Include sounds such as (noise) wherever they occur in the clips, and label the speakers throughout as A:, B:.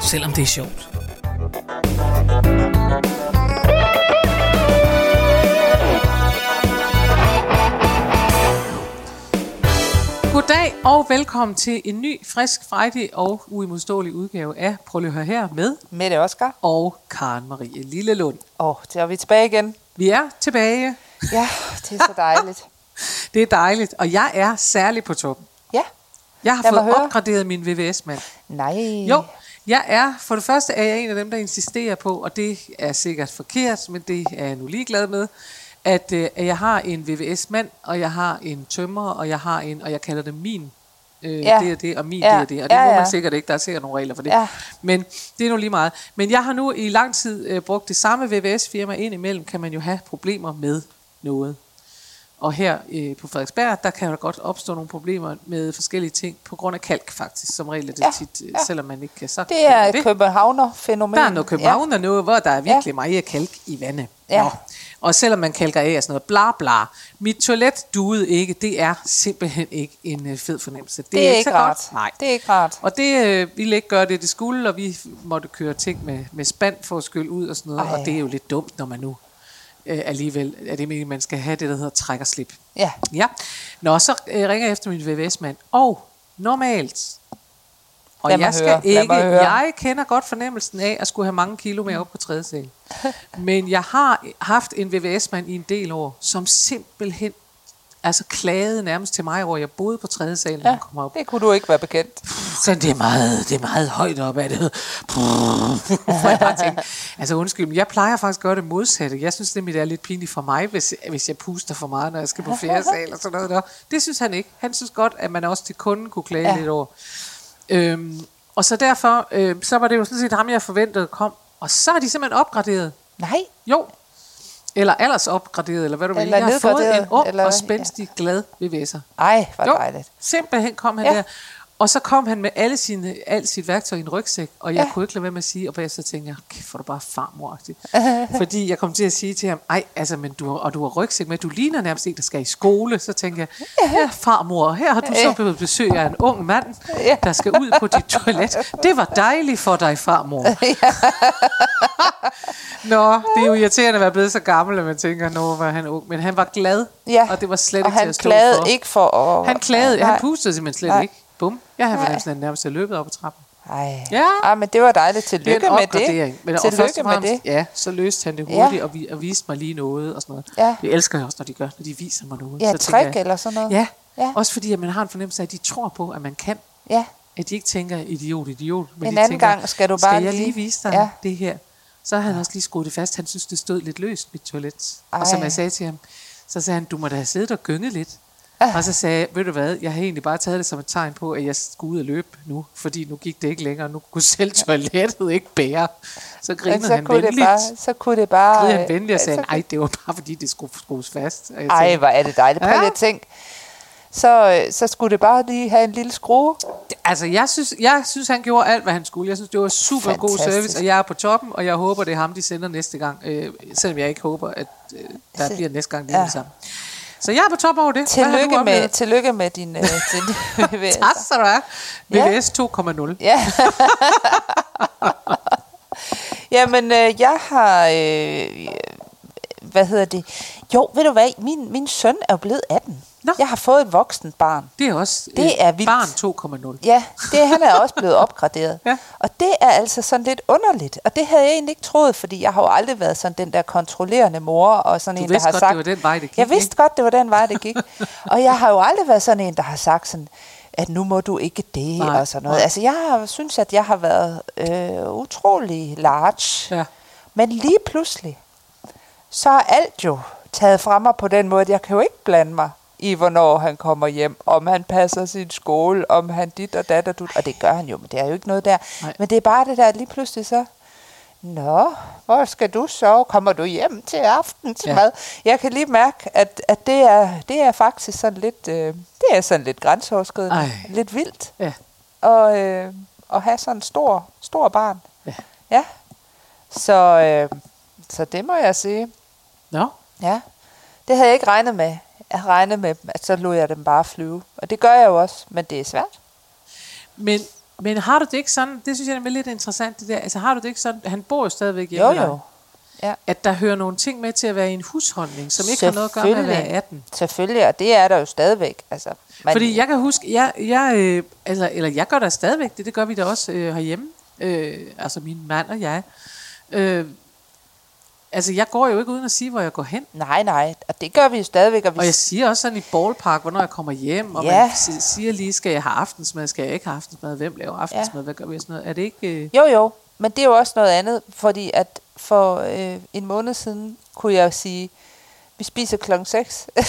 A: selvom det er sjovt. Goddag og velkommen til en ny, frisk, frejdig og uimodståelig udgave af Prøv lige at høre her med
B: Mette Oskar.
A: og Karen Marie Lillelund.
B: Åh, oh, så er vi tilbage igen.
A: Vi er tilbage.
B: Ja, det er så dejligt. (laughs)
A: Det er dejligt, og jeg er særlig på toppen.
B: Ja,
A: Jeg har
B: Lad
A: fået opgraderet min VVS-mand.
B: nej.
A: Jo, jeg er, for det første er jeg en af dem, der insisterer på, og det er sikkert forkert, men det er jeg nu ligeglad med, at, øh, at jeg har en VVS-mand, og jeg har en tømrer, og jeg har en, og jeg kalder det min. Øh,
B: Ja.
A: Det er det, og min
B: Ja.
A: det er det. Og det
B: Ja,
A: må
B: ja.
A: man sikkert ikke, der er sikkert nogle regler for det.
B: Ja.
A: Men det er nu lige meget. Men jeg har nu i lang tid øh, brugt det samme VVS-firma. Indimellem kan man jo have problemer med noget. Og her øh, på Frederiksberg, der kan der godt opstå nogle problemer med forskellige ting, på grund af kalk faktisk, som regel er det
B: Ja,
A: tit, øh,
B: ja.
A: selvom man ikke kan sagt
B: Det er et københavner-fænomen.
A: der er noget København ja. noget, hvor der er virkelig ja. Meget kalk i vandet.
B: Ja.
A: Nå. Og selvom man kalker af og sådan noget, bla bla. Mit toilet duede ikke, det er simpelthen ikke en øh, fed fornemmelse. Det,
B: Det er ikke
A: så
B: rart.
A: Godt. Nej.
B: Det er ikke rart.
A: Og det øh, ville ikke gøre det, det skulle, og vi måtte køre ting med, med spand for at skylle ud og sådan noget.
B: Ej.
A: Og det er jo lidt dumt, når man nu øh, alligevel er det meningen, man skal have det, der hedder træk og slip.
B: Ja.
A: Ja. Nå, så øh, ringer jeg efter min VVS-mand. Og normalt, og jeg skal
B: høre.
A: Ikke, jeg kender godt fornemmelsen af at skulle have mange kilo med op på tredje sal. (laughs) Men jeg har haft en VVS-mand i en del år, som simpelthen altså klagede nærmest til mig over, jeg boede på tredje sal,
B: ja,
A: kom op.
B: det kunne du ikke være bekendt.
A: Så det er meget, det er meget højt op af det. Jeg tænkte, altså undskyld, men jeg plejer faktisk at gøre det modsatte. Jeg synes nemlig, det er lidt pinligt for mig, hvis, hvis jeg puster for meget, når jeg skal på fjerde (laughs) sal og sådan noget der. Det synes han ikke. Han synes godt, at man også til kunden kunne klage ja. Lidt over. Øhm, og så derfor, øh, så var det jo sådan set ham, jeg forventede kom. Og så er de simpelthen opgraderet.
B: Nej.
A: Jo. Eller aldersopgraderet, eller hvad du vil. Jeg har fået en ung
B: eller-
A: og spændstig glad VVS'er.
B: Ej, hvor
A: Jo,
B: dejligt.
A: simpelthen kom han
B: Ja.
A: der. Og så kom han med alle sine, alt sit værktøj i en rygsæk, og jeg ja. Kunne ikke lade være med at sige, og bagefter tænkte jeg, kæft, er du bare farmor (laughs) Fordi jeg kom til at sige til ham, ej, altså, men du har, og du har rygsæk med, du ligner nærmest en, der skal i skole. Så tænkte jeg, ja, farmor, her har du så blevet besøg af en ung mand, der skal ud på dit toilet. Det var dejligt for dig, farmor. (laughs) Nå, det er jo irriterende at være blevet så gammel, at man tænker, nå, var han ung. Men han var glad,
B: Ja.
A: og det var slet
B: Og
A: ikke til
B: han
A: at stå
B: klagede
A: for.
B: ikke for at...
A: Han klagede,
B: Nej.
A: han pustede simpelthen slet
B: Nej.
A: ikke. Bum. Jeg havde fornemmelsen, at nærmest havde løbet op ad trappen.
B: Ej.
A: Ja.
B: Ej, men det var dejligt.
A: Det er
B: Tillykke
A: en
B: med det.
A: Men,
B: Tillykke
A: og
B: med
A: fremmest,
B: det.
A: Ja, så løste han det
B: Ja.
A: hurtigt, og, vi, og viste mig lige noget og sådan noget.
B: Ja.
A: Det elsker jeg også, når de gør, når de viser mig noget.
B: Ja,
A: så
B: trick
A: jeg,
B: eller sådan noget.
A: Ja.
B: Ja.
A: også fordi at man har en fornemmelse af, at de tror på, at man kan.
B: Ja.
A: At de ikke tænker, idiot, idiot. Men
B: En
A: de
B: anden
A: tænker,
B: gang skal du
A: skal
B: bare
A: jeg lige
B: lige-
A: vise dig
B: Ja.
A: det her? Så havde han også lige skruet det fast. Han synes, det stod lidt løst, mit toilet. Og som
B: Ej.
A: jeg sagde til ham, så sagde han, du må da have siddet og gynget lidt.
B: Ah.
A: Og så sagde jeg, ved du hvad, jeg har egentlig bare taget det som et tegn på, at jeg skulle ud og løbe nu, fordi nu gik det ikke længere, nu kunne selv toilettet ikke bære. Så grinede
B: så
A: han
B: kunne, det
A: venligt.
B: bare, så kunne det bare...
A: Grinede han venligt og sagde, nej, det var bare fordi, det skulle skrues fast. Og jeg
B: Ej,
A: tænkte,
B: hvor er det dejligt. Prøv
A: Ja.
B: at tænke. Så, øh, så skulle det bare lige have en lille skrue.
A: Altså, jeg synes, jeg synes, han gjorde alt, hvad han skulle. Jeg synes, det var super god
B: Fantastisk.
A: service, og jeg er på toppen, og jeg håber, det er ham, de sender næste gang. Øh, selvom jeg ikke håber, at øh, der
B: Så-
A: bliver næste gang lige
B: ja.
A: det samme. Så jeg er på top over det.
B: Tillykke med, tillykke med din, øh, (laughs) din VVS.
A: Tak skal du have.
B: Ja.
A: VVS 2,0.
B: Ja. (laughs) Jamen, øh, jeg har... Øh, hvad hedder det? Jo, ved du hvad? Min, min søn er jo blevet 18.
A: Nå.
B: Jeg har fået et voksen barn.
A: Det er også
B: Det er vildt.
A: barn 2,0.
B: Ja, det, han er også blevet opgraderet. (laughs)
A: Ja.
B: Og det er altså sådan lidt underligt. Og det havde jeg egentlig ikke troet, fordi jeg har jo aldrig været sådan den der kontrollerende mor, og sådan
A: Du
B: en, der har
A: godt,
B: sagt...
A: det var den vej, det gik,
B: Jeg vidste
A: ikke?
B: godt, det var den vej, det gik. (laughs) og jeg har jo aldrig været sådan en, der har sagt sådan, at nu må du ikke det,
A: Nej,
B: og sådan noget.
A: nej.
B: Altså, jeg har, synes, at jeg har været øh, utrolig large.
A: Ja.
B: Men lige pludselig, så er alt jo taget fra mig på den måde, at jeg kan jo ikke blande mig. I, hvornår han kommer hjem, om han passer sin skole, om han dit og dat og du, og det gør han jo, men det er jo ikke noget der.
A: Nej.
B: Men det er bare det der, lige pludselig så, Nå, hvor skal du så? Kommer du hjem til aftensmad? Ja. Jeg kan lige mærke, at, at det, er, det er faktisk sådan lidt, øh, det er sådan lidt grænseoverskridende.
A: Ej.
B: Lidt vildt.
A: Ja.
B: Og, øh, at have sådan en stor, stor barn.
A: Ja.
B: ja. Så, øh, så det må jeg sige.
A: Nå,
B: Ja, det havde jeg ikke regnet med. Regnet med, at så lod jeg dem bare flyve. Og det gør jeg jo også, men det er svært.
A: men, men har du det ikke sådan, det synes jeg er lidt interessant, det der, altså har du det ikke sådan, han bor jo stadigvæk hjemme
B: Jo, jo. Ja.
A: at der hører nogle ting med til at være i en husholdning, som ikke har noget at gøre med at være
B: Selvfølgelig.
A: 18.
B: Selvfølgelig, og det er der jo stadigvæk. Altså, man,
A: Fordi jeg kan huske, jeg, jeg, øh, altså, eller jeg gør da stadigvæk det, det gør vi da også øh, herhjemme, øh, altså min mand og jeg. Øh, altså jeg går jo ikke uden at sige, hvor jeg går hen.
B: Nej, nej, og det gør vi jo stadigvæk. Og, vi,
A: Og jeg siger også sådan i ballpark, hvornår jeg kommer hjem, og
B: Ja.
A: man si- siger lige, skal jeg have aftensmad, skal jeg ikke have aftensmad, hvem laver aftensmad, hvad gør vi og sådan noget. Er det ikke... Øh,
B: Jo, jo, men det er jo også noget andet, fordi at for øh, en måned siden kunne jeg sige, vi spiser klokken 6. (laughs)
A: er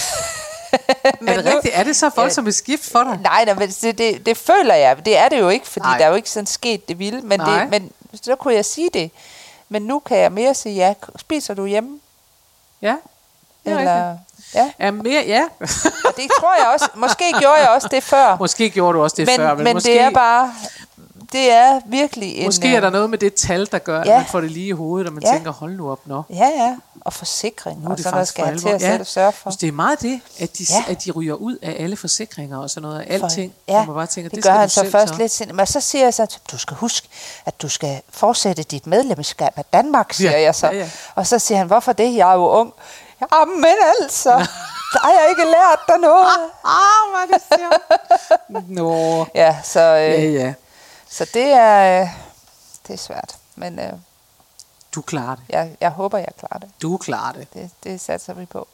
A: det rigtigt? Er det så folk, som vil skifte for dig?
B: Nej, nej men det, det, det føler jeg. Det er det jo ikke, fordi
A: Nej.
B: nej. der er jo ikke sådan sket det vilde. Men,
A: Nej.
B: det, men så kunne jeg sige det. Men nu kan jeg mere sige, ja, spiser du hjemme?
A: Ja, det er.
B: Eller, ja,
A: Ja, mere, ja.
B: og det tror jeg også. Måske gjorde jeg også det før.
A: måske gjorde du også det
B: men,
A: før, men,
B: men
A: måske,
B: det er bare, det er virkelig en...
A: måske er der
B: øh,
A: noget med det tal, der gør, at
B: Ja.
A: man får det lige i hovedet, og man
B: Ja.
A: tænker, hold nu op, nå.
B: Ja, ja, og forsikring,
A: Nu er
B: og
A: det
B: sådan noget skal jeg til at selv sørge for.
A: Det er meget det, at de,
B: Ja.
A: at de ryger ud af alle forsikringer og sådan noget, af
B: For-
A: alting,
B: ja,
A: man bare tænker,
B: det,
A: det,
B: gør han så først
A: så.
B: lidt senere. Men så siger jeg så, du skal huske, at du skal fortsætte dit medlemskab af Danmark, siger
A: Ja,
B: jeg så.
A: ja, ja.
B: Og så siger han, hvorfor det? Jeg er jo ung. Jamen altså, der har jeg ikke lært dig noget.
A: Ah, hvad det. Nå,
B: Ja, så,
A: ja,
B: øh,
A: ja.
B: så det er, øh, det er svært. Men øh,
A: Du klarer det.
B: jeg, jeg håber, jeg klarer det.
A: Du klarer det.
B: Det, det satser vi på.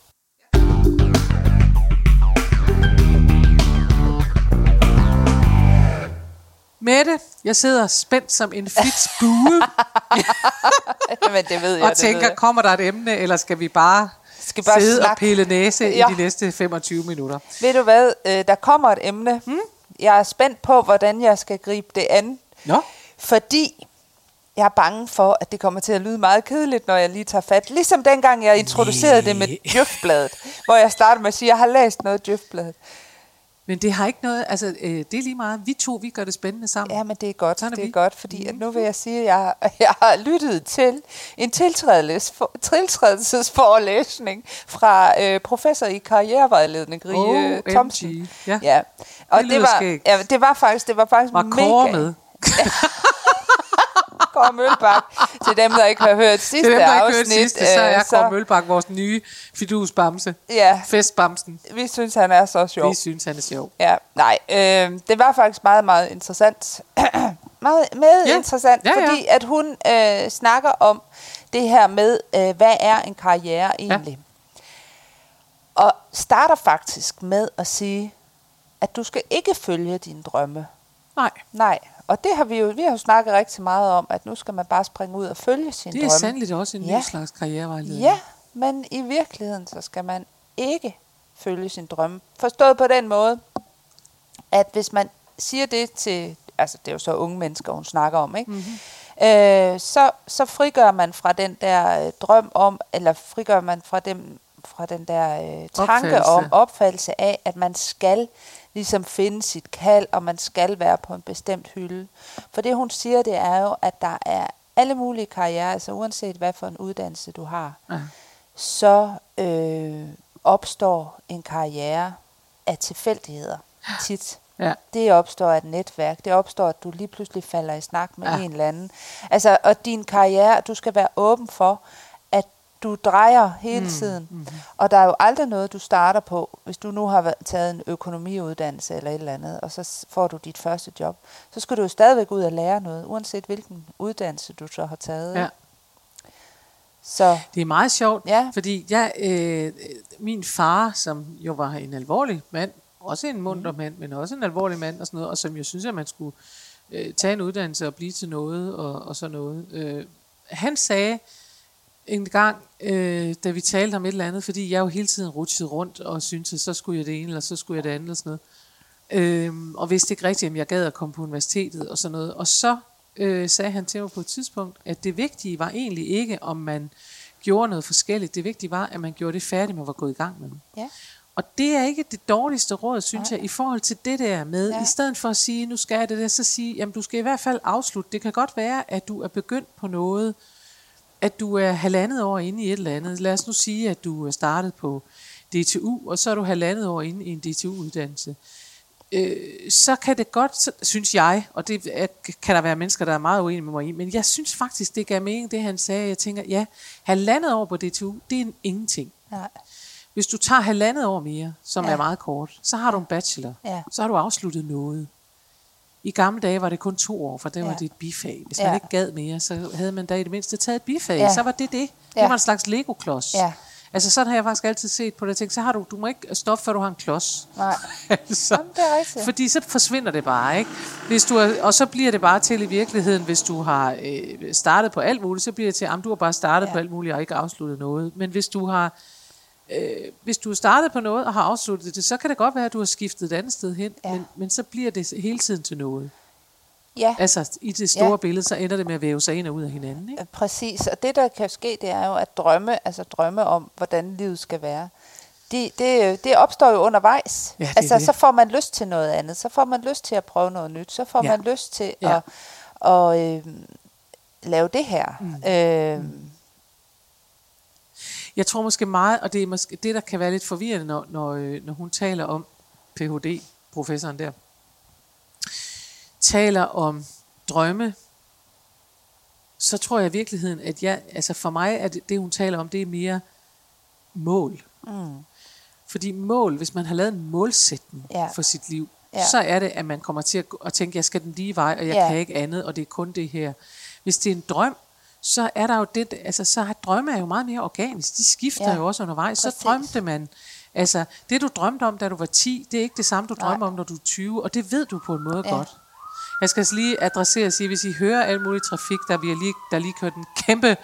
A: Mette, jeg sidder spændt som en fits bue (laughs)
B: Men det ved jeg,
A: og tænker,
B: jeg.
A: kommer der et emne, eller skal vi bare,
B: Skal bare
A: sidde og
B: snakke?
A: pille næse
B: Ja.
A: i de næste 25 minutter?
B: Ved du hvad, øh, der kommer et emne. Hmm? Jeg er spændt på, hvordan jeg skal gribe det an.
A: Nå,
B: Fordi jeg er bange for, at det kommer til at lyde meget kedeligt, når jeg lige tager fat. Ligesom dengang, jeg introducerede det med. Djøfbladet, hvor jeg startede med at sige, at jeg har læst noget Djøfbladet.
A: men det har ikke noget, altså øh, det er lige meget, vi to, vi gør det spændende sammen.
B: Ja, men det er godt,
A: Sådan er
B: det er
A: vi.
B: godt, fordi at nu vil jeg sige, at jeg, har- (laughs) jeg har lyttet til en tiltrædelses- tiltrædelsesforelæsning fra øh, professor i karrierevejledning, Rie
A: OMG,
B: Thomsen.
A: ja.
B: ja. Og
A: Det
B: det, var,
A: skægt.
B: ja, det var faktisk, det var faktisk
A: Var
B: mega...
A: Med? (laughs)
B: Kåre Mølbak. Til dem, der ikke har hørt sidste
A: Til dem, der ikke
B: afsnit.
A: hørte sidste, så
B: øh,
A: er Kåre Mølbak vores nye fidusbamse.
B: Ja,
A: Festbamsen.
B: vi synes, han er så sjov.
A: Vi synes, han er sjov.
B: Ja, nej, øh, det var faktisk meget, meget interessant. (clears throat) meget med
A: Ja.
B: interessant,
A: Ja, ja.
B: fordi at hun øh, snakker om det her med, øh, hvad er en karriere egentlig? Og starter faktisk med at sige, at du skal ikke følge dine drømme.
A: Nej,
B: Nej, og det har vi jo, vi har jo snakket rigtig meget om, at nu skal man bare springe ud og følge sine
A: det er
B: drømme.
A: sandeligt også en ny
B: Ja.
A: slags karrierevejledning.
B: Ja, men i virkeligheden, så skal man ikke følge sin drømme. Forstået på den måde, at hvis man siger det til, altså det er jo så unge mennesker, hun snakker om, ikke? Mm-hmm. Øh, så, så frigør man fra den der øh, drøm om, eller frigør man fra, dem, fra den der øh, tanke
A: Opfattelse.
B: om, opfattelse af, at man skal ligesom finde sit kald, og man skal være på en bestemt hylde. For det hun siger, det er jo, at der er alle mulige karrierer, altså uanset hvad for en uddannelse du har,
A: Ja.
B: så øh, opstår en karriere af tilfældigheder tit.
A: Ja.
B: Det opstår af et netværk. Det opstår, at du lige pludselig falder i snak med
A: Ja.
B: en eller anden. Altså, og din karriere, du skal være åben for, du drejer hele mm. tiden. Mm. Og der er jo aldrig noget, du starter på, hvis du nu har taget en økonomiuddannelse eller et eller andet, og så får du dit første job. Så skal du jo stadigvæk ud og lære noget, uanset hvilken uddannelse du så har taget.
A: Ja.
B: Så
A: Det er meget sjovt,
B: Ja.
A: fordi jeg, øh, min far, som jo var en alvorlig mand, også en munter
B: Mm.
A: mand, men også en alvorlig mand og sådan noget, og som jeg synes, at man skulle øh, tage en uddannelse og blive til noget og, og sådan noget. Øh, han sagde, en gang, øh, da vi talte om et eller andet, fordi jeg jo hele tiden rutsede rundt og syntes, at så skulle jeg det ene, eller så skulle jeg det andet, og sådan noget. Øhm, og vidste ikke rigtigt, om jeg gad at komme på universitetet og sådan noget. Og så øh, sagde han til mig på et tidspunkt, at det vigtige var egentlig ikke, om man gjorde noget forskelligt. Det vigtige var, at man gjorde det færdigt, man var gået i gang med.
B: Ja.
A: Og det er ikke det dårligste råd, synes
B: Nej.
A: jeg, i forhold til det der med,
B: ja.
A: i stedet for at sige, nu skal jeg det der, så sige, jamen du skal i hvert fald afslutte. Det kan godt være, at du er begyndt på noget, at du er halvandet år inde i et eller andet. Lad os nu sige, at du er startet på DTU, og så er du halvandet år inde i en DTU-uddannelse. Øh, så kan det godt, synes jeg, og det kan der være mennesker, der er meget uenige med mig i, men jeg synes faktisk, det gav mening, det han sagde. Jeg tænker, ja, halvandet år på DTU, det er en ingenting.
B: Nej.
A: Hvis du tager halvandet år mere, som
B: ja.
A: er meget kort, så har du en bachelor.
B: Ja.
A: Så har du afsluttet noget. I gamle dage var det kun to år, for det
B: Ja.
A: var det et bifag. Hvis
B: Ja.
A: man ikke gad mere, så havde man da i det mindste taget et bifag.
B: Ja.
A: Så var det det. Det
B: Ja.
A: var en slags Lego-klods.
B: Ja.
A: Altså sådan har jeg faktisk altid set på det. Jeg tænkte, så har du, du må ikke stoppe, før du har en klods.
B: Nej. (laughs)
A: altså,
B: Jamen, det er rigtigt.
A: Fordi så forsvinder det bare, ikke? Hvis du er, og så bliver det bare til i virkeligheden, hvis du har øh, startet på alt muligt, så bliver det til, at du har bare startet
B: ja.
A: på alt muligt og ikke afsluttet noget. Men hvis du har øh, hvis du har startet på noget og har afsluttet det, så kan det godt være, at du har skiftet et andet sted hen,
B: Ja.
A: men, men så bliver det hele tiden til noget.
B: Ja.
A: Altså i det store
B: Ja.
A: billede, så ender det med at væve sig ind og ud af hinanden. Ikke?
B: Præcis, og det der kan ske, det er jo at drømme, altså drømme om, hvordan livet skal være. Det, det, det opstår jo undervejs.
A: Ja, det
B: altså,
A: det.
B: så får man lyst til noget andet, så får man lyst til at prøve noget nyt, så får
A: Ja.
B: man lyst til
A: Ja.
B: at, at øh, lave det her. Mm. Øh,
A: Jeg tror måske meget, og det er måske det, der kan være lidt forvirrende, når, når, øh, når hun taler om Ph.D., professoren der, taler om drømme, så tror jeg i virkeligheden, at jeg, altså for mig er det, det hun taler om, det er mere mål.
B: Mm.
A: Fordi mål, hvis man har lavet en målsætning
B: Ja.
A: for sit liv,
B: Ja.
A: så er det, at man kommer til at, at tænke, jeg skal den lige vej, og jeg
B: ja.
A: kan ikke andet, og det er kun det her. Hvis det er en drøm, så er der jo det, altså så har drømme er jo meget mere organisk. De skifter
B: Ja.
A: jo også undervejs.
B: Præcis.
A: Så drømte man, altså det du drømte om, da du var 10, det er ikke det samme, du
B: Nej.
A: drømmer om, når du er 20, og det ved du på en måde
B: Ja.
A: godt. Jeg skal altså lige adressere og sige, hvis I hører alt muligt trafik, der bliver lige, der er lige kørt en kæmpe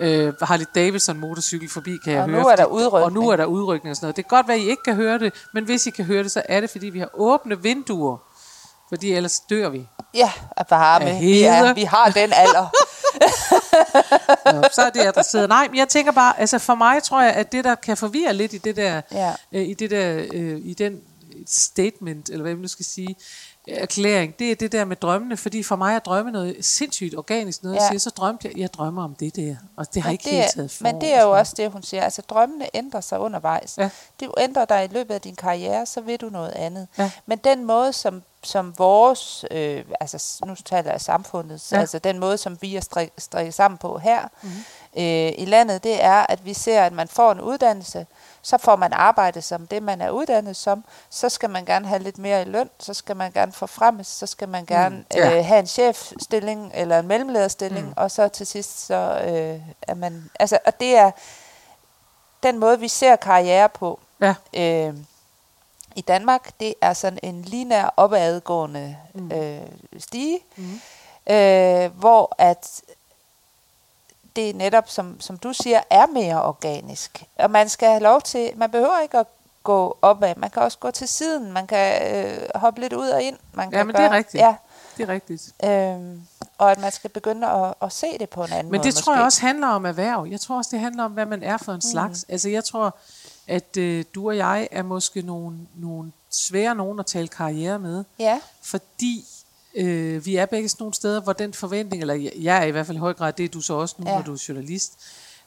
A: øh, Harley Davidson motorcykel forbi, kan jeg
B: Og nu
A: høre.
B: er der udrykning.
A: Og nu er der udrykning og sådan noget. Det kan godt være, I ikke kan høre det, men hvis I kan høre det, så er det, fordi vi har åbne vinduer. Fordi ellers dør vi.
B: ja, at varme.
A: Af
B: Vi, er, vi har den alder. (laughs) (laughs)
A: Nå, så er det adresseret. Nej, men jeg tænker bare, altså for mig tror jeg, at det, der kan forvirre lidt i det der,
B: Ja.
A: øh, i det der, øh, i den statement, eller hvad man nu skal sige, erklæring, det er det der med drømmene, fordi for mig er drømme noget sindssygt organisk, noget
B: Ja.
A: jeg siger, så drømte jeg, jeg drømmer om det der, og det har
B: Men
A: ikke
B: det
A: helt taget for.
B: Men det er jo også det, hun siger. Altså, drømmene ændrer sig undervejs.
A: Ja.
B: Det ændrer dig i løbet af din karriere, så vil du noget andet.
A: Ja.
B: Men den måde, som, som vores, øh, altså nu taler jeg samfundets, ja. Altså den måde, som vi er strik, strikket sammen på her
A: Mhm.
B: mm-hmm. Øh, i landet, det er, at vi ser, at man får en uddannelse, så får man arbejde som det, man er uddannet som, så skal man gerne have lidt mere i løn, så skal man gerne forfremmes, så skal man gerne mm.
A: Ja.
B: øh, have en chefstilling eller en mellemlederstilling, mm. og så til sidst så øh, er man, altså, og det er den måde, vi ser karriere på
A: Ja,
B: øh, i Danmark, det er sådan en linær opadgående mm. øh, stige,
A: Mhm.
B: øh, hvor at det netop, som, som du siger, er mere organisk. Og man skal have lov til, man behøver ikke at gå opad, man kan også gå til siden, man kan øh, hoppe lidt ud og ind. Man kan
A: Ja, men det er rigtigt.
B: Ja,
A: det er rigtigt.
B: øh, og at man skal begynde at, at se det på en anden
A: Men
B: måde
A: det tror jeg
B: måske.
A: også handler om erhverv. Jeg tror også, det handler om, hvad man er for en slags. Altså jeg tror, at øh, du og jeg er måske nogle, nogle svære nogen at tale karriere med,
B: Ja,
A: fordi øh, vi er begge sådan nogle steder, hvor den forventning, eller jeg- er i hvert fald i høj grad, det er du så også nu,
B: Ja.
A: når du er journalist,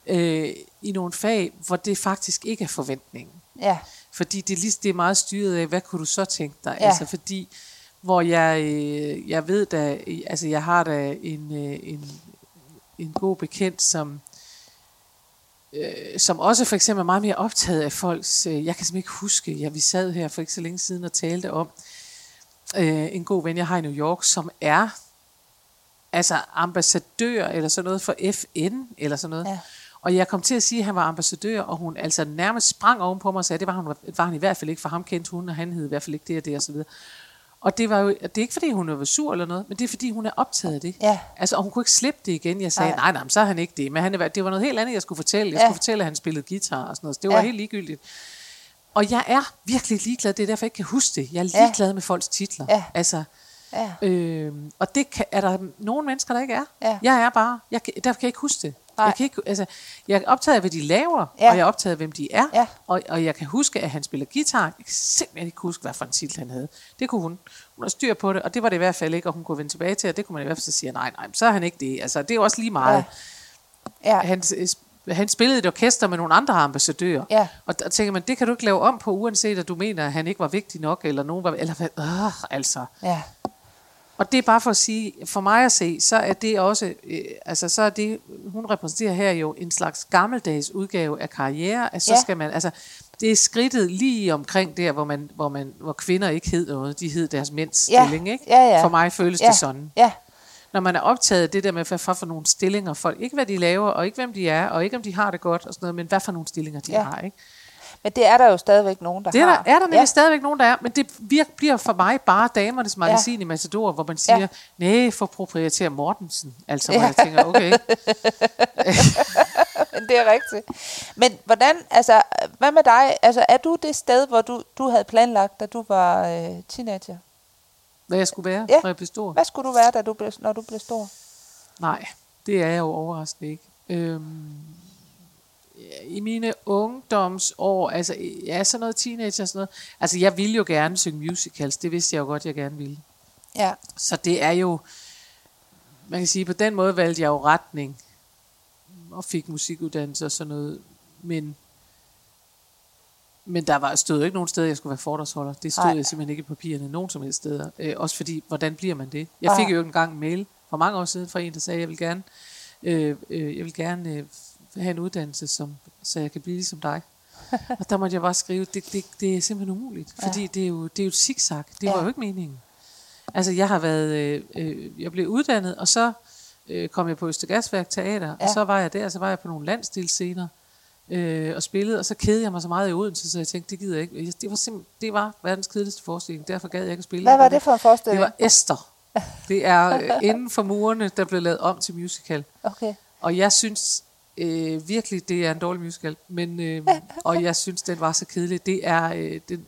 A: øh, i nogle fag, hvor det faktisk ikke er forventningen.
B: ja,
A: Fordi det, lige- det er meget styret af, hvad kunne du så tænke dig?
B: Ja.
A: Altså fordi, hvor jeg, øh, jeg ved da, altså jeg har da en, øh, en, en god bekendt, som, øh, som også for eksempel er meget mere optaget af folks, øh, jeg kan simpelthen ikke huske, ja, vi sad her for ikke så længe siden og talte om, øh, en god ven, jeg har i New York, som er altså ambassadør eller sådan noget for FN eller sådan noget.
B: Ja.
A: Og jeg kom til at sige, at han var ambassadør, og hun altså nærmest sprang oven på mig og sagde, at det var han, var han i hvert fald ikke, for ham kendte hun, og han hed i hvert fald ikke det og det og så videre. Og det var jo, det er ikke fordi, hun var sur eller noget, men det er fordi, hun er optaget af det.
B: Ja.
A: Altså, og hun kunne ikke slippe det igen. Jeg sagde,
B: Nej.
A: nej, nej, men så er han ikke det. Men han, det var noget helt andet, jeg skulle fortælle. Jeg
B: Ja.
A: skulle fortælle, at han spillede guitar og sådan noget. Så det var
B: Ja.
A: helt ligegyldigt. Og jeg er virkelig ligeglad. Det er derfor, jeg ikke kan huske det. Jeg er
B: Ja.
A: ligeglad med folks titler.
B: Ja.
A: Altså,
B: Ja.
A: Øh, og det kan, er der nogle mennesker, der ikke er.
B: Ja.
A: Jeg er bare, jeg, kan- derfor kan jeg ikke huske det.
B: Nej.
A: Jeg, kan ikke, altså, jeg er optaget af, hvad de laver,
B: Ja.
A: og jeg er optaget af, hvem de er.
B: Ja.
A: Og, og jeg kan huske, at han spiller guitar. Jeg kan simpelthen ikke huske, hvad for en titel han havde. Det kunne hun. Hun har styr på det, og det var det i hvert fald ikke, og hun kunne vende tilbage til, og det kunne man i hvert fald sige, nej, nej, så er han ikke det. Altså, det er jo også lige meget.
B: Ja. Ja.
A: Han, han spillede et orkester med nogle andre ambassadører.
B: Ja.
A: Og der tænker man, det kan du ikke lave om på, uanset at du mener, at han ikke var vigtig nok, eller nogen var... Eller hvad, øh, altså.
B: Ja.
A: Og det er bare for at sige, for mig at se, så er det også, øh, altså så er det, hun repræsenterer her jo en slags gammeldags udgave af karriere, at så
B: Ja.
A: skal man, altså det er skridtet lige omkring der, hvor, man, hvor, man, hvor kvinder ikke hed noget, de hed deres mænds
B: Ja.
A: stilling, ikke?
B: Ja, ja.
A: For mig føles
B: Ja.
A: det sådan.
B: Ja.
A: Når man er optaget af det der med, hvad for, for nogle stillinger folk, ikke hvad de laver, og ikke hvem de er, og ikke om de har det godt, og sådan noget, men hvad for nogle stillinger de
B: Ja.
A: har, ikke?
B: Men det er der jo stadigvæk nogen, der
A: Det er
B: har.
A: der, er der nemlig
B: ja.
A: stadigvæk nogen, der er, men det virker, bliver for mig bare damernes magasin ja. i Matador, hvor man siger,
B: Ja.
A: nej, for proprietær Mortensen. Altså, hvor
B: Ja.
A: jeg tænker, okay, (laughs)
B: Men det er rigtigt. Men hvordan, altså, hvad med dig? Altså, er du det sted, hvor du, du havde planlagt, da du var øh, teenager?
A: Hvad jeg skulle være, Ja. når jeg blev stor.
B: Hvad skulle du være, da du blev, når du blev stor?
A: Nej, det er jeg jo overraskende ikke. Øhm, I mine ungdomsår, altså ja, sådan noget teenager og sådan noget, altså jeg ville jo gerne synge musicals, det vidste jeg jo godt, jeg gerne ville.
B: Ja.
A: Så det er jo, man kan sige, på den måde valgte jeg jo retning og fik musikuddannelse og sådan noget, men men der var, stod jo ikke nogen steder, jeg skulle være foredragsholder. Det stod
B: Nej.
A: jeg simpelthen ikke i papirerne nogen som helst steder. Øh, også fordi, hvordan bliver man det? Jeg fik jo engang en mail for mange år siden fra en, der sagde, jeg vil gerne, øh, øh, jeg vil gerne øh, have en uddannelse, som, så jeg kan blive ligesom dig. (laughs) og der måtte jeg bare skrive, det, det, det er simpelthen umuligt, fordi det er jo, det er jo et zigzag. Det
B: Ja.
A: var jo ikke meningen. Altså, jeg har været, øh, øh, jeg blev uddannet, og så øh, kom jeg på Østergasværk Teater, ja.
B: Ja.
A: og så var jeg der, så var jeg på nogle landstilscener øh, og spillede, og så kedede jeg mig så meget i Odense, så jeg tænkte, det gider jeg ikke. Det var, simpelthen, det var verdens kedeligste forestilling, derfor gad jeg ikke at spille.
B: Hvad var det for en
A: Det
B: forestilling?
A: var Esther. Det er øh, inden for murene, der blev lavet om til musical.
B: Okay.
A: Og jeg synes øh, virkelig, det er en dårlig musical. Men, øh, (laughs) og jeg synes, den var så kedelig. Det er, øh, den,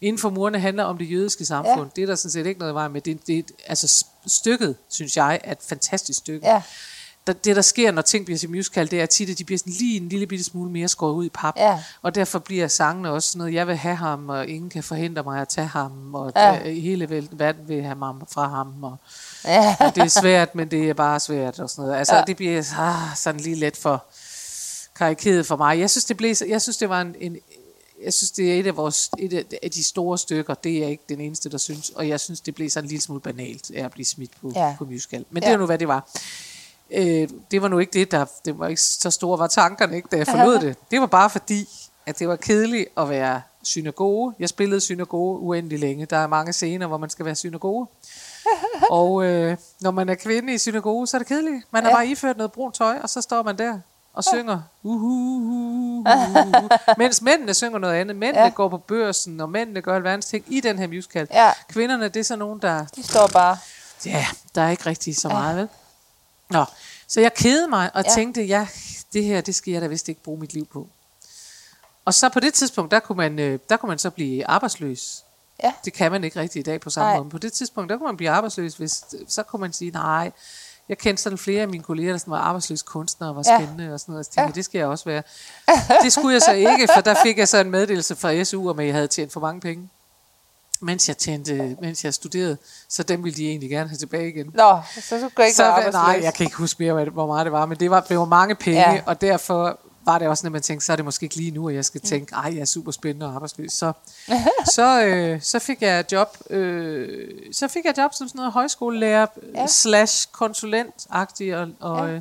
A: inden for murene handler om det jødiske samfund. Ja. Det er der sådan set ikke noget vej med. Det, det, altså stykket, synes jeg, er et fantastisk stykke.
B: Ja.
A: Der, det, der sker, når ting bliver til musical, det er tit, at de bliver sådan lige en lille bitte smule mere skåret ud i pap.
B: Ja.
A: Og derfor bliver sangene også sådan noget, jeg vil have ham, og ingen kan forhindre mig at tage ham, og
B: Ja.
A: hele verden vil have mig fra ham, og
B: Ja.
A: og det er svært, men det er bare svært og sådan noget. Altså,
B: Ja.
A: det bliver ah, sådan lige let for karikeret for mig. Jeg synes, det blev, jeg synes, det var en, en jeg synes, det er et af, vores, et af- de store stykker. Det er jeg ikke den eneste, der synes. Og jeg synes, det blev sådan en lille smule banalt at blive smidt på,
B: Ja.
A: på musical. Men
B: Ja.
A: det er nu, hvad det var. Øh, det var nu ikke det, der... Det var ikke så store var tankerne, ikke, da jeg forlod det. Det var bare fordi, at det var kedeligt at være synagoge. Jeg spillede synagoge uendelig længe. Der er mange scener, hvor man skal være synagoge. (laughs) og øh, når man er kvinde i synagoge, så er det kedeligt. Man er
B: Ja.
A: bare iført noget brunt tøj, og så står man der og synger. Uhuhu, (laughs) mens mændene synger noget andet. Mændene
B: Ja.
A: ja. går på børsen, og mændene gør alverdens ting i den her musical.
B: Ja.
A: Kvinderne, det er så nogen, der
B: De står bare.
A: Ja, der er ikke rigtig så meget, vel? Nå, så jeg kedede mig og
B: Ja.
A: tænkte, ja, det her, det skal jeg da vist ikke bruge mit liv på. Og så på det tidspunkt, der kunne man, øh, der kunne man så blive arbejdsløs.
B: Ja.
A: Det kan man ikke rigtig i dag på samme
B: Nej.
A: måde. På det tidspunkt, der kunne man blive arbejdsløs, hvis, så kunne man sige, nej, jeg kendte sådan flere af mine kolleger, der sådan var arbejdsløse kunstnere og var
B: Ja.
A: spændende og sådan noget. Så tænkte,
B: ja.
A: det skal jeg også være. Det skulle jeg så ikke, for der fik jeg så en meddelelse fra SU, om at jeg havde tjent for mange penge. Mens jeg, tjente, mens jeg studerede, så dem ville de egentlig gerne have tilbage igen.
B: Nå, så skulle jeg ikke
A: Så,
B: være
A: nej, jeg kan ikke huske mere, hvor meget det var, men det var, det var mange penge,
B: Ja.
A: og derfor var det også, når man tænkte, så er det måske ikke lige nu, at jeg skal tænke, ej, jeg er super spændende og arbejdsløs. Så, (laughs) så, øh, så fik jeg job, øh, så fik jeg job som sådan noget højskolelærer,
B: Ja.
A: slash konsulent-agtig, og, og
B: Ja.
A: øh,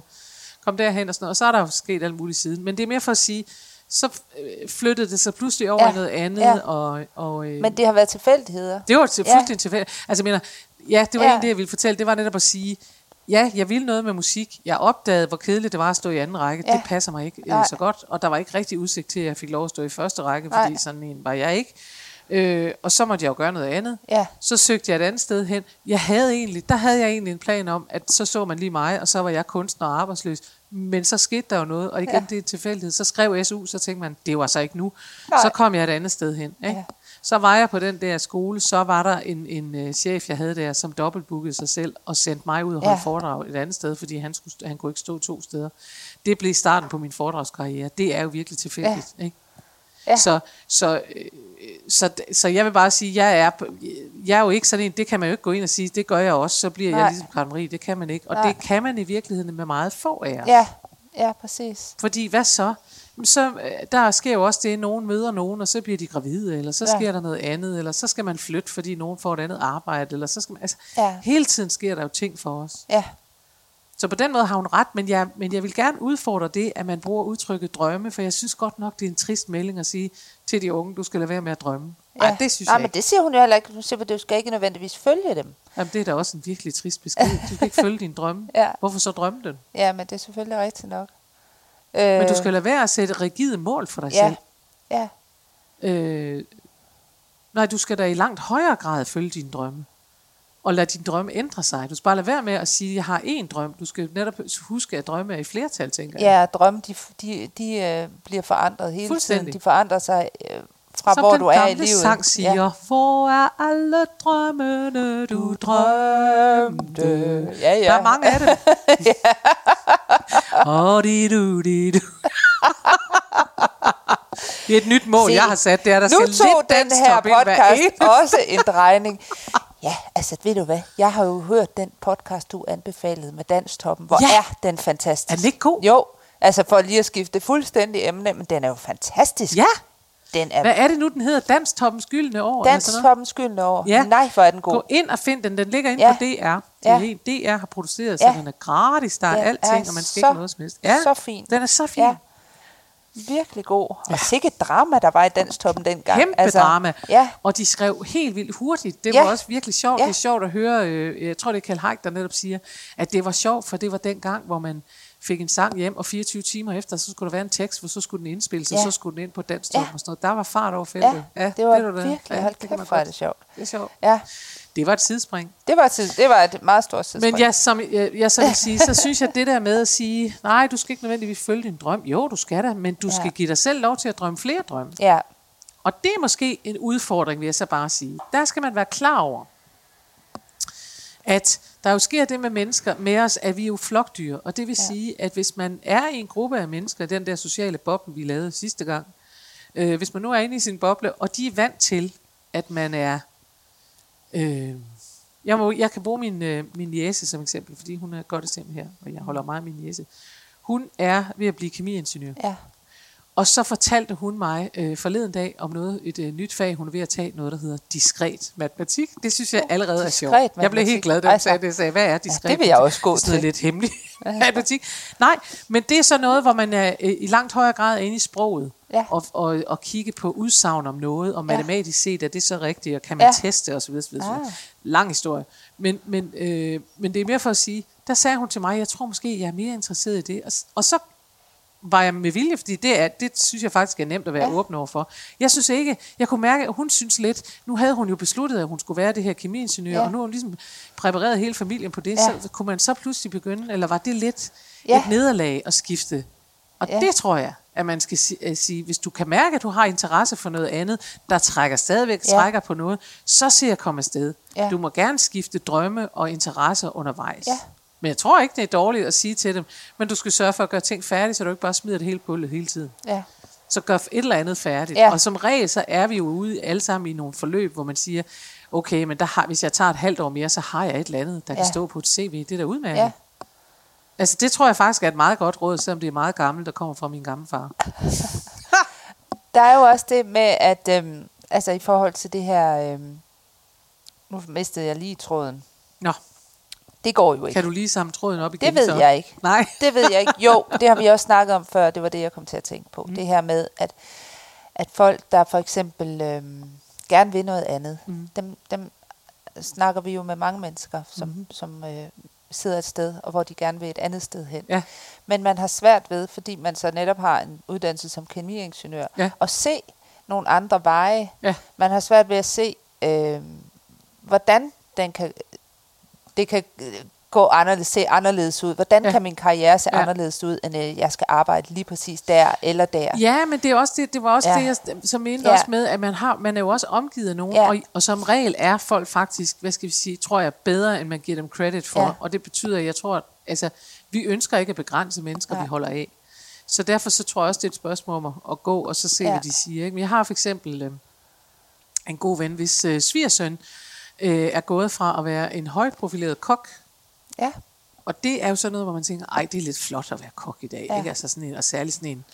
A: kom derhen og sådan noget. Og så er der jo sket alt muligt siden. Men det er mere for at sige, så øh, flyttede det sig pludselig over
B: Ja.
A: ja. i noget andet,
B: Ja.
A: og, og øh,
B: Men det har været tilfældigheder.
A: det var til
B: Ja.
A: fuldstændig tilfældigt. Altså, jeg mener, ja, det var
B: Ja.
A: ja. en det, jeg ville fortælle. Det var netop at sige, ja, jeg ville noget med musik. Jeg opdagede, hvor kedeligt det var at stå i anden række.
B: Ja.
A: Ja. Det passer mig ikke
B: Nej.
A: øh, så godt. Og der var ikke rigtig udsigt til, at jeg fik lov at stå i første række,
B: Nej.
A: fordi sådan en var jeg ikke. Øh, og så måtte jeg jo gøre noget andet.
B: Ja.
A: Så søgte jeg et andet sted hen. Jeg havde egentlig, der havde jeg egentlig en plan om, at så så man lige mig, og så var jeg kunstner og arbejdsløs. Men så skete der jo noget, og igen,
B: Ja.
A: det er tilfældighed. Så skrev SU, så tænkte man, det var så ikke nu.
B: Nej.
A: Så kom jeg et andet sted hen. Ikke?
B: Ja.
A: Så var jeg på den der skole, så var der en, en uh, chef, jeg havde der, som dobbeltbookede sig selv og sendte mig ud og holde
B: ja.
A: foredrag et andet sted, fordi han, skulle, han kunne ikke stå to steder. Det blev starten på min foredragskarriere. Det er jo virkelig tilfældigt. Ja. Ikke?
B: Ja.
A: Så, så, øh, så, så jeg vil bare sige, jeg er, jeg er jo ikke sådan en, det kan man jo ikke gå ind og sige, det gør jeg også, så bliver Nej. Jeg ligesom Karen Marie, det kan man ikke. Og
B: Nej.
A: det kan man i virkeligheden med meget få af jer.
B: Ja, ja, præcis.
A: Fordi hvad så? Så øh, der sker jo også det, at nogen møder nogen, og så bliver de gravide, eller så
B: ja.
A: sker der noget andet, eller så skal man flytte, fordi nogen får et andet arbejde, eller så skal man, altså,
B: Ja.
A: hele tiden sker der jo ting for os.
B: Ja,
A: Så på den måde har hun ret, men jeg, men jeg vil gerne udfordre det, at man bruger udtrykket drømme, for jeg synes godt nok, det er en trist melding at sige til de unge, du skal lade være med at drømme.
B: ja.
A: Ej, det synes
B: Nej,
A: jeg
B: men
A: ikke.
B: det siger hun jo heller ikke. Hun siger, at du skal ikke nødvendigvis følge dem.
A: Jamen, det er da også en virkelig trist besked. Du kan ikke følge din drømme. (laughs)
B: Ja.
A: Hvorfor så drømme den?
B: Ja, men det er selvfølgelig rigtigt nok.
A: Men du
B: Øh,
A: skal lade være at sætte rigide mål for dig
B: Ja,
A: selv.
B: ja,
A: Øh, nej, du skal da i langt højere grad følge dine drømme. Og lade din drømme ændre sig. Du skal bare lade være med at sige, at jeg har én drøm. Du skal netop huske, at drømme er i flertal, tænker jeg.
B: ja, drømme, de, de, de øh, bliver forandret hele tiden. De forandrer sig øh, fra,
A: Som
B: hvor
A: den
B: du er i livet.
A: sang siger, ja. hvor er alle drømmene, du drømte?
B: Ja, ja.
A: Der er mange af dem. (laughs) (laughs) Åh, di du, di du. Det er et nyt mål,
B: Se,
A: jeg har sat. Det er, der
B: nu
A: skal
B: tog
A: lidt
B: den her podcast også en drejning. (laughs) Altså ved du hvad, jeg har jo hørt den podcast, du anbefalede med Danstoppen. Hvor
A: Ja.
B: er den fantastisk.
A: Er den ikke god?
B: Jo, altså for lige at skifte fuldstændig emne, men den er jo fantastisk.
A: Ja,
B: Den er
A: hvad er det nu, den hedder? Danstoppens gyldne år?
B: Danstoppens skyldende år.
A: Ja.
B: Nej, hvor er den god.
A: Gå ind og find den. Den ligger inde
B: Ja.
A: på DR. Det er
B: Ja.
A: helt, DR har produceret, så
B: Ja.
A: den er gratis. Der er
B: Den
A: alting,
B: er
A: og man skal
B: så-
A: ikke noget som helst. Ja,
B: så fin.
A: Den er så fin.
B: Ja. Virkelig god. Og sikkert drama, der var i Danstoppen dengang.
A: Kæmpe altså, drama.
B: Ja,
A: Og de skrev helt vildt hurtigt. Det
B: Ja.
A: var også virkelig sjovt.
B: Ja.
A: Det er sjovt at høre, øh, jeg tror det er Kjell Haik, der netop siger, at det var sjovt, for det var den gang, hvor man fik en sang hjem, og 24 timer efter, så skulle der være en tekst, for så skulle den indspilles, og
B: Ja.
A: så skulle den ind på dansk top
B: Ja.
A: og sådan noget. Der var fart over feltet.
B: ja, det var
A: da.
B: virkelig, hold
A: det kan
B: kæft,
A: man
B: hvor
A: godt.
B: det sjovt.
A: Det er sjovt.
B: Ja,
A: Det var et sidespring.
B: det var, det var et meget stort tidspunkt.
A: Men jeg, som, jeg, jeg så vil sige, så synes jeg det der med at sige, nej, du skal ikke nødvendigvis følge din drøm. Jo, du skal da, men du
B: Ja.
A: skal give dig selv lov til at drømme flere drømme.
B: Ja,
A: Og det er måske en udfordring, vil jeg så bare sige. Der skal man være klar over, at der jo sker det med mennesker, med os, at vi er jo flokdyr. Og det vil
B: ja.
A: sige, at hvis man er i en gruppe af mennesker, den der sociale boble, vi lavede sidste gang, øh, hvis man nu er inde i sin boble, og de er vant til, at man er... Øh, jeg, må, jeg kan bruge min, øh, min jæse som eksempel, fordi hun er et godt eksempel her, og jeg holder meget af min jæse. Hun er ved at blive kemiingeniør.
B: ja,
A: og så fortalte hun mig øh, forleden dag om noget, et øh, nyt fag, hun er ved at tage, noget der hedder diskret matematik. Det synes jeg allerede er sjovt.
B: Diskret
A: Jeg blev
B: matematik.
A: helt glad, da hun
B: Altså,
A: sagde det. Sagde, hvad er diskret
B: det vil jeg også gå
A: Det er
B: til.
A: lidt hemmelig (laughs) matematik. Nej, men det er så noget, hvor man er øh, i langt højere grad er inde i sproget.
B: Ja.
A: Og, og, og kigge på udsagn om noget, og
B: Ja.
A: matematisk set, er det så rigtigt, og kan man
B: Ja.
A: teste osv. osv.
B: Ah.
A: Lang historie. Men, men, øh, men det er mere for at sige, der sagde hun til mig, jeg tror måske, jeg er mere interesseret i det. Og, og så var jeg med vilje, fordi det, er, det synes jeg faktisk er nemt at være
B: Ja.
A: åben over for. Jeg synes ikke, jeg kunne mærke, at hun synes lidt, nu havde hun jo besluttet, at hun skulle være det her kemiingeniør,
B: Ja.
A: og nu har hun ligesom præpareret hele familien på det,
B: Ja.
A: så kunne man så pludselig begynde, eller var det lidt
B: Ja.
A: et nederlag at skifte? Og
B: Ja.
A: det tror jeg, at man skal si- øh, sige, hvis du kan mærke, at du har interesse for noget andet, der trækker stadigvæk,
B: Ja.
A: trækker på noget, så se at komme afsted.
B: Ja.
A: Du må gerne skifte drømme og interesser undervejs.
B: Ja.
A: Men jeg tror ikke, det er dårligt at sige til dem, men du skal sørge for at gøre ting færdige, så du ikke bare smider det hele på hele tiden.
B: ja,
A: Så gør et eller andet færdigt.
B: Ja.
A: Og som regel, så er vi jo ude alle sammen i nogle forløb, hvor man siger, okay, men der har, hvis jeg tager et halvt år mere, så har jeg et eller andet, der. Ja. kan stå på et CV. Det er da udmærket.
B: ja.
A: Altså, det tror jeg faktisk er et meget godt råd, selvom det er meget gammelt, der kommer fra min gamle far. (laughs)
B: Der er jo også det med, at øhm, altså i forhold til det her, øhm, nu mistede jeg lige tråden.
A: Nå,
B: Det går jo ikke.
A: kan du lige samle tråden op igen?
B: Det ved
A: så?
B: jeg ikke.
A: Nej. (laughs)
B: Det ved jeg ikke. Jo, det har vi også snakket om før. Det var det, jeg kom til at tænke på. Mm. Det her med, at, at folk, der for eksempel øhm, gerne vil noget andet, mm. dem, dem snakker vi jo med mange mennesker, som, mm. som øh, sidder et sted, og hvor de gerne vil et andet sted hen.
A: Ja.
B: Men man har svært ved, fordi man så netop har en uddannelse som kemiingeniør,
A: Ja.
B: at se, nogle andre veje.
A: Ja.
B: Man har svært ved at se, øh, hvordan den kan, det kan øh, gå anderledes, se anderledes ud. Hvordan
A: Ja.
B: kan min karriere se
A: Ja.
B: anderledes ud, end øh, jeg skal arbejde lige præcis der eller der.
A: Ja, men det, er også det, det var også ja. Det, jeg som mente ja. Også med, at man, har, man er jo også omgivet af nogen, ja. Og, og som regel er folk faktisk, hvad skal vi sige, tror jeg, bedre, end man giver dem credit for. Ja. Og det betyder, at jeg tror, at altså, vi ønsker ikke at begrænse mennesker, ja. Vi holder af. Så derfor så tror jeg også, det er et spørgsmål om at, at gå og så se. Ja. hvad de siger. Ikke? Men jeg har for eksempel øh, en god ven, hvis øh, svigersøn øh, er gået fra at være en højt profileret kok,
B: Ja,
A: og det er jo sådan noget, hvor man tænker, ej, det er lidt flot at være kok i dag. Ja. Ikke? Altså sådan en, og særligt sådan en,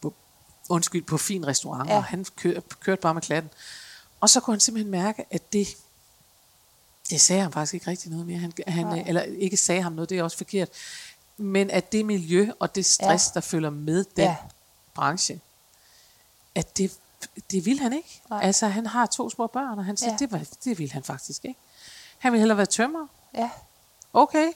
A: på, undskyld, på fin restaurant, ja. Og han kør, kørte bare med klatten. Og så kunne han simpelthen mærke, at det, det sagde han faktisk ikke rigtig noget mere. Han, han, eller ikke sagde ham noget, det er også forkert. Men at det miljø og det stress, ja. der følger med den. Ja. branche, at det, det vil han ikke.
B: Nej.
A: Altså, han har to små børn, og han siger, ja. Det, var, det vil han faktisk ikke. Han ville hellere være tømrer.
B: ja,
A: Okay.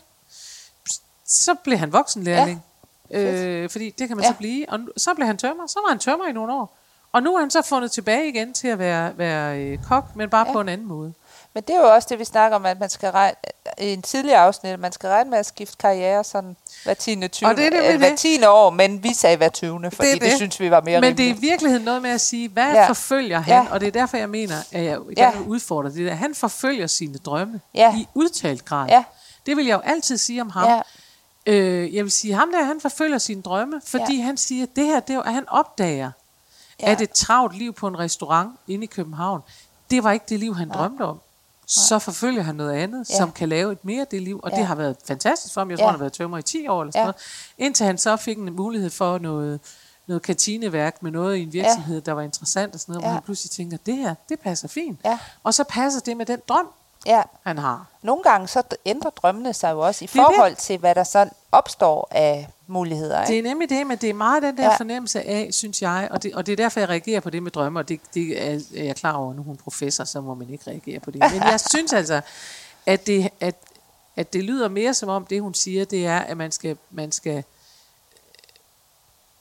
A: Så blev han voksenlærling. Ja. Øh, fordi det kan man ja. Så blive. Og så blev han tømmer. Så var han tømmer i nogle år. Og nu er han så fundet tilbage igen til at være, være øh, kok, men bare. Ja. på en anden måde.
B: Men det er jo også det, vi snakker om, at man skal regne, i en tidligere afsnit, at man skal regne med at skifte karriere sådan hver 10. 20.
A: Og det er
B: eller hver
A: det.
B: 10. år, men vi sagde hver 20. fordi
A: er
B: det, det synes vi var mere
A: Men det er i
B: rimeligt.
A: virkeligheden noget med at sige, hvad ja.
B: Ja.
A: forfølger han? Ja.
B: Ja.
A: Og det er derfor, jeg mener, at jeg
B: Ja.
A: gerne vil udfordre det der. Han forfølger sine drømme
B: Ja.
A: i udtalt grad.
B: Ja.
A: Det vil jeg jo altid sige om ham.
B: Ja.
A: Øh, jeg vil sige, ham der, han forfølger sine drømme, fordi ja. han siger, at det her, det er at han opdager, ja.
B: Ja.
A: at et travlt liv på en restaurant inde i København, det var ikke det liv, han Nej. drømte om. Så forfølger han noget andet, ja. Som kan lave et mere det liv, og ja. Det har været fantastisk for ham. Jeg tror,
B: Ja.
A: han har været tømmer i 10 år eller sådan
B: Ja.
A: noget. Indtil han så fik en mulighed for noget, noget kantineværk med noget i en virksomhed, ja. der var interessant og sådan noget, ja. hvor han pludselig tænker, det her, det passer fint.
B: Ja.
A: Og så passer det med den drøm,
B: Ja.
A: han har.
B: Nogle gange så ændrer drømmene sig jo også i
A: er det.
B: forhold til, hvad der så opstår af muligheder.
A: Det
B: Ikke?
A: er nemlig det, men det er meget den der ja. Fornemmelse af, synes jeg, og det, og det er derfor, jeg reagerer på det med drømme, og det, det er, er jeg klar over, nu er hun professor, så må man ikke reagere på det. Men jeg (laughs) synes altså, at det, at, at det lyder mere som om, det hun siger, det er, at man skal, man skal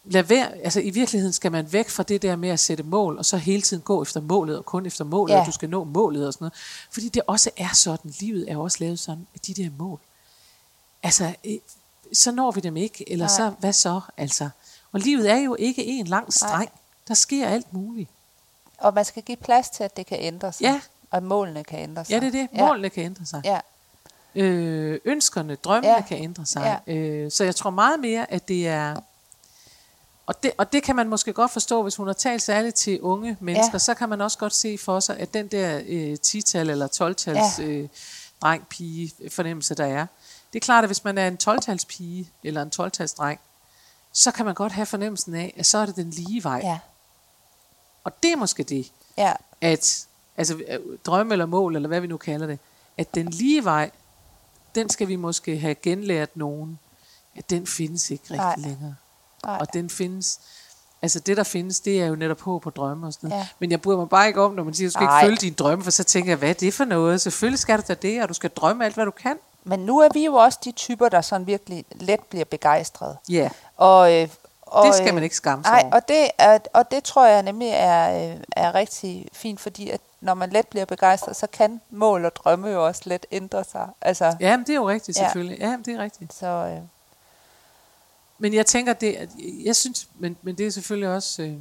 A: lade være, altså i virkeligheden skal man væk fra det der med at sætte mål, og så hele tiden gå efter målet, og kun efter målet, ja. Og du skal nå målet og sådan noget. Fordi det også er sådan, livet er også lavet sådan, at de der mål, altså, så når vi dem ikke, eller
B: Nej.
A: så, hvad så, altså. Og livet er jo ikke en lang streng. Der sker alt muligt.
B: Og man skal give plads til, at det kan ændre sig.
A: Ja.
B: Og målene kan ændre sig.
A: Ja, det er det.
B: Ja.
A: Målene kan ændre sig.
B: Ja.
A: Øh, ønskerne, drømmene
B: Ja.
A: kan ændre sig.
B: Ja.
A: Øh, så jeg tror meget mere, at det er... Og det, og det kan man måske godt forstå, hvis hun har talt særligt til unge mennesker, ja. så kan man også godt se for sig, at den der øh, 10-tal eller 12-tals
B: Ja.
A: øh, dreng, pige fornemmelse, der er. Det er klart, at hvis man er en 12-tals pige eller en 12-tals dreng, så kan man godt have fornemmelsen af, at så er det den lige vej.
B: Ja.
A: Og det er måske det,
B: Ja.
A: at altså drømme eller mål, eller hvad vi nu kalder det, at den lige vej, den skal vi måske have genlært nogen, at den findes ikke rigtig
B: Nej.
A: længere.
B: Nej.
A: Og den findes, altså det der findes, det er jo netop håb og drømme og sådan noget.
B: Ja.
A: Men jeg bryder mig bare ikke om, når man siger, du skal
B: Nej.
A: ikke følge din drømme, for så tænker jeg, hvad er det for noget? Selvfølgelig skal du da det, og du skal drømme alt, hvad du kan.
B: Men nu er vi jo også de typer, der sådan virkelig let bliver begejstrede.
A: Ja,
B: Og, øh, og,
A: det skal
B: øh,
A: man ikke skamme sig
B: Nej, og det, er, og det tror jeg nemlig er, øh, er rigtig fint, fordi at når man let bliver begejstret, så kan mål og drømme jo også let ændre sig. Altså,
A: Ja, men det er jo rigtigt
B: Ja.
A: selvfølgelig. Ja, men det er rigtigt.
B: så, øh,
A: Men jeg tænker, det, at- jeg synes, men, men det er selvfølgelig også, øh,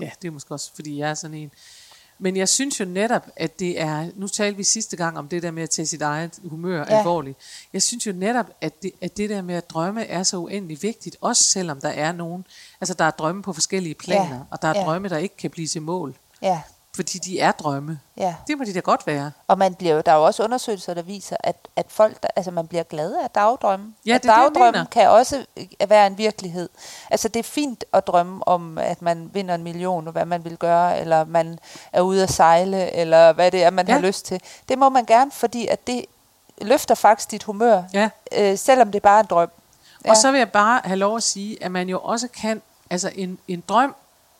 A: ja, det er måske også, fordi jeg er sådan en. Men jeg synes jo netop, at det er, nu talte vi sidste gang om det der med at tage sit eget humør ja. Alvorligt. Jeg synes jo netop, at det, at det der med at drømme er så uendelig vigtigt, også selvom der er nogen, altså der er drømme på forskellige planer,
B: Ja.
A: og der er
B: Ja.
A: drømme, der ikke kan blive til mål,
B: ja,
A: fordi de er drømme.
B: ja.
A: Det må de da godt være.
B: Og man bliver der er jo også undersøgelser, der viser, at, at folk, der, altså man bliver glad af dagdrømme.
A: Ja, det er det,
B: kan også øh, være en virkelighed. Altså det er fint at drømme om, at man vinder en million, og hvad man vil gøre, eller man er ude at sejle, eller hvad det er, man
A: Ja.
B: har lyst til. Det må man gerne, fordi at det løfter faktisk dit humør,
A: Ja.
B: øh, selvom det bare er en drøm.
A: Ja. Og så vil jeg bare have lov at sige, at man jo også kan, altså en, en drøm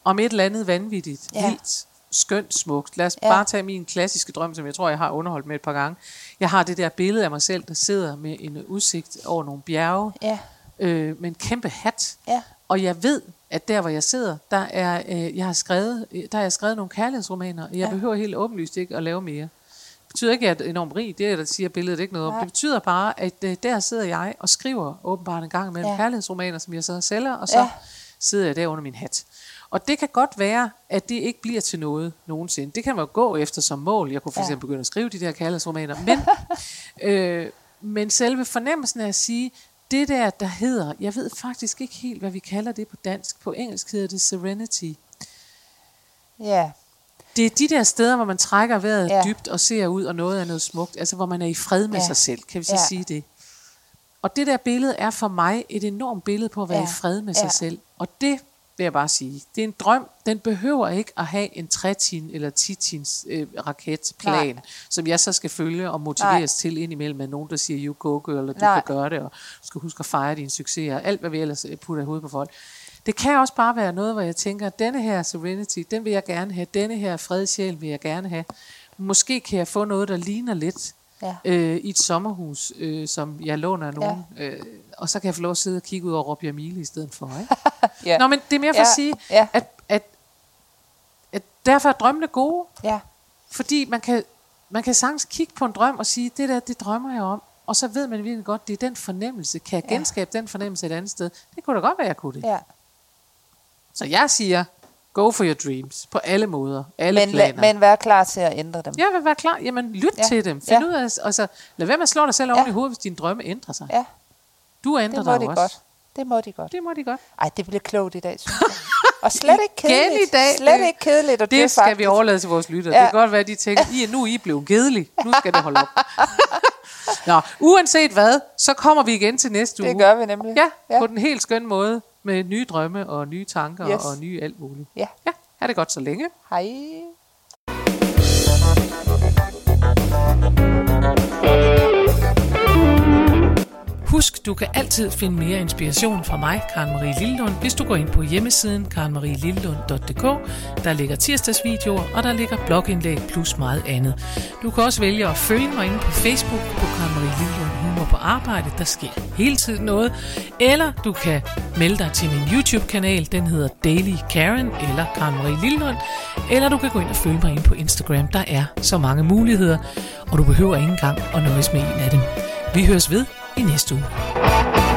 A: om et eller andet vanvittigt. Ja. vildt, skønt, smukt. Lad os ja. Bare tage min klassiske drøm, som jeg tror, jeg har underholdt med et par gange. Jeg har det der billede af mig selv, der sidder med en udsigt over nogle bjerge,
B: Ja,
A: øh, med en kæmpe hat.
B: ja,
A: Og jeg ved, at der hvor jeg sidder, der er, øh, jeg har skrevet, øh, der har jeg skrevet nogle kærlighedsromaner, og jeg ja. behøver helt åbenlyst ikke at lave mere. Det betyder ikke, at jeg er enormt rig, det er, der siger billedet ikke noget om. Det betyder bare, at øh, der sidder jeg og skriver åbenbart en gang mellem
B: Ja.
A: kærlighedsromaner, som jeg så sælger, og så
B: ja.
A: sidder jeg der under min hat. Og det kan godt være, at det ikke bliver til noget nogensinde. Det kan man jo gå efter som mål. Jeg kunne for
B: Ja.
A: eksempel begynde at skrive de der kærlighedsromaner. Men, (laughs) øh, men selve fornemmelsen af at sige, det der, der hedder, jeg ved faktisk ikke helt, hvad vi kalder det på dansk. På engelsk hedder det serenity.
B: Ja,
A: Det er de der steder, hvor man trækker vejret
B: Ja.
A: ja. dybt og ser ud, og noget er noget smukt. Altså, hvor man er i fred med
B: Ja.
A: ja. sig selv. Kan vi så
B: Ja.
A: ja. sige det? Og det der billede er for mig et enormt billede på at være
B: Ja.
A: ja. i fred med
B: Ja.
A: sig selv. Og det vil jeg bare sige. Det er en drøm. Den behøver ikke at have en 13 eller 10 øh, raketplan,
B: Nej.
A: som jeg så skal følge og motiveres
B: Nej.
A: til indimellem af nogen, der siger, you go girl, og du
B: Nej.
A: kan gøre det, og du skal huske at fejre dine succeser, og alt hvad vi ellers øh, putter i hovedet på folk. Det kan også bare være noget, hvor jeg tænker, at denne her serenity, den vil jeg gerne have, denne her fred i sjæl vil jeg gerne have. Måske kan jeg få noget, der ligner lidt
B: Ja.
A: øh, i et sommerhus, øh, som jeg låner af nogen, ja. øh, og så kan jeg få lov at sidde og kigge ud over Råbjerg i stedet for. Ikke? (laughs)
B: ja.
A: Nå, men det er mere for
B: Ja,
A: at sige,
B: ja.
A: at, at, at derfor er drømmene gode,
B: ja.
A: fordi man kan, man kan sagtens kigge på en drøm og sige, det der, det drømmer jeg om. Og så ved man virkelig godt, det er den fornemmelse. Kan jeg
B: Ja.
A: genskabe den fornemmelse et andet sted? Det kunne da godt være, jeg kunne det.
B: ja.
A: Så jeg siger, go for your dreams. På alle måder. Alle
B: Men, la,
A: planer.
B: men vær klar til at ændre dem.
A: vil være klar. Jamen, lyt
B: Ja.
A: ja. til dem. Find
B: Ja.
A: ud af, altså, lad være med at slå dig selv
B: Ja.
A: oven i hovedet, hvis dine drømme ændrer sig.
B: Ja,
A: Du ændrer
B: det må
A: dig
B: de
A: også.
B: godt. Det må de godt.
A: Det må de godt.
B: Ej, det bliver klogt i dag, synes jeg. Og slet (laughs) ikke kedeligt.
A: i dag.
B: Slet
A: Det-
B: ikke kedeligt. Og
A: Det,
B: det
A: skal
B: faktisk.
A: vi overlade til vores lytter.
B: Ja.
A: Ja. Det kan godt være, at de tænker, I er nu I er blevet gedelig. Nu skal det holde op. (laughs) Nå, uanset hvad, så kommer vi igen til næste uge.
B: Det gør vi nemlig.
A: Ja,
B: Ja.
A: ja, på den helt skønne måde. Med nye drømme og nye tanker
B: Yes.
A: og nye alt muligt.
B: Ja.
A: Ja, ha' det godt så længe.
B: Hej.
A: Husk, du kan altid finde mere inspiration fra mig, Karen Marie Lillund, hvis du går ind på hjemmesiden karenmarielillund.dk. Der ligger tirsdagsvideoer, og der ligger blogindlæg plus meget andet. Du kan også vælge at følge mig inde på Facebook på Karen Marie Lillund på Arbejde. Der sker hele tiden noget. Eller du kan melde dig til min YouTube-kanal. Den hedder Daily Karen eller Karen Marie Lillund. Eller du kan gå ind og følge mig ind på Instagram. Der er så mange muligheder, og du behøver ikke engang at nøjes med en af dem. Vi høres ved i næste uge.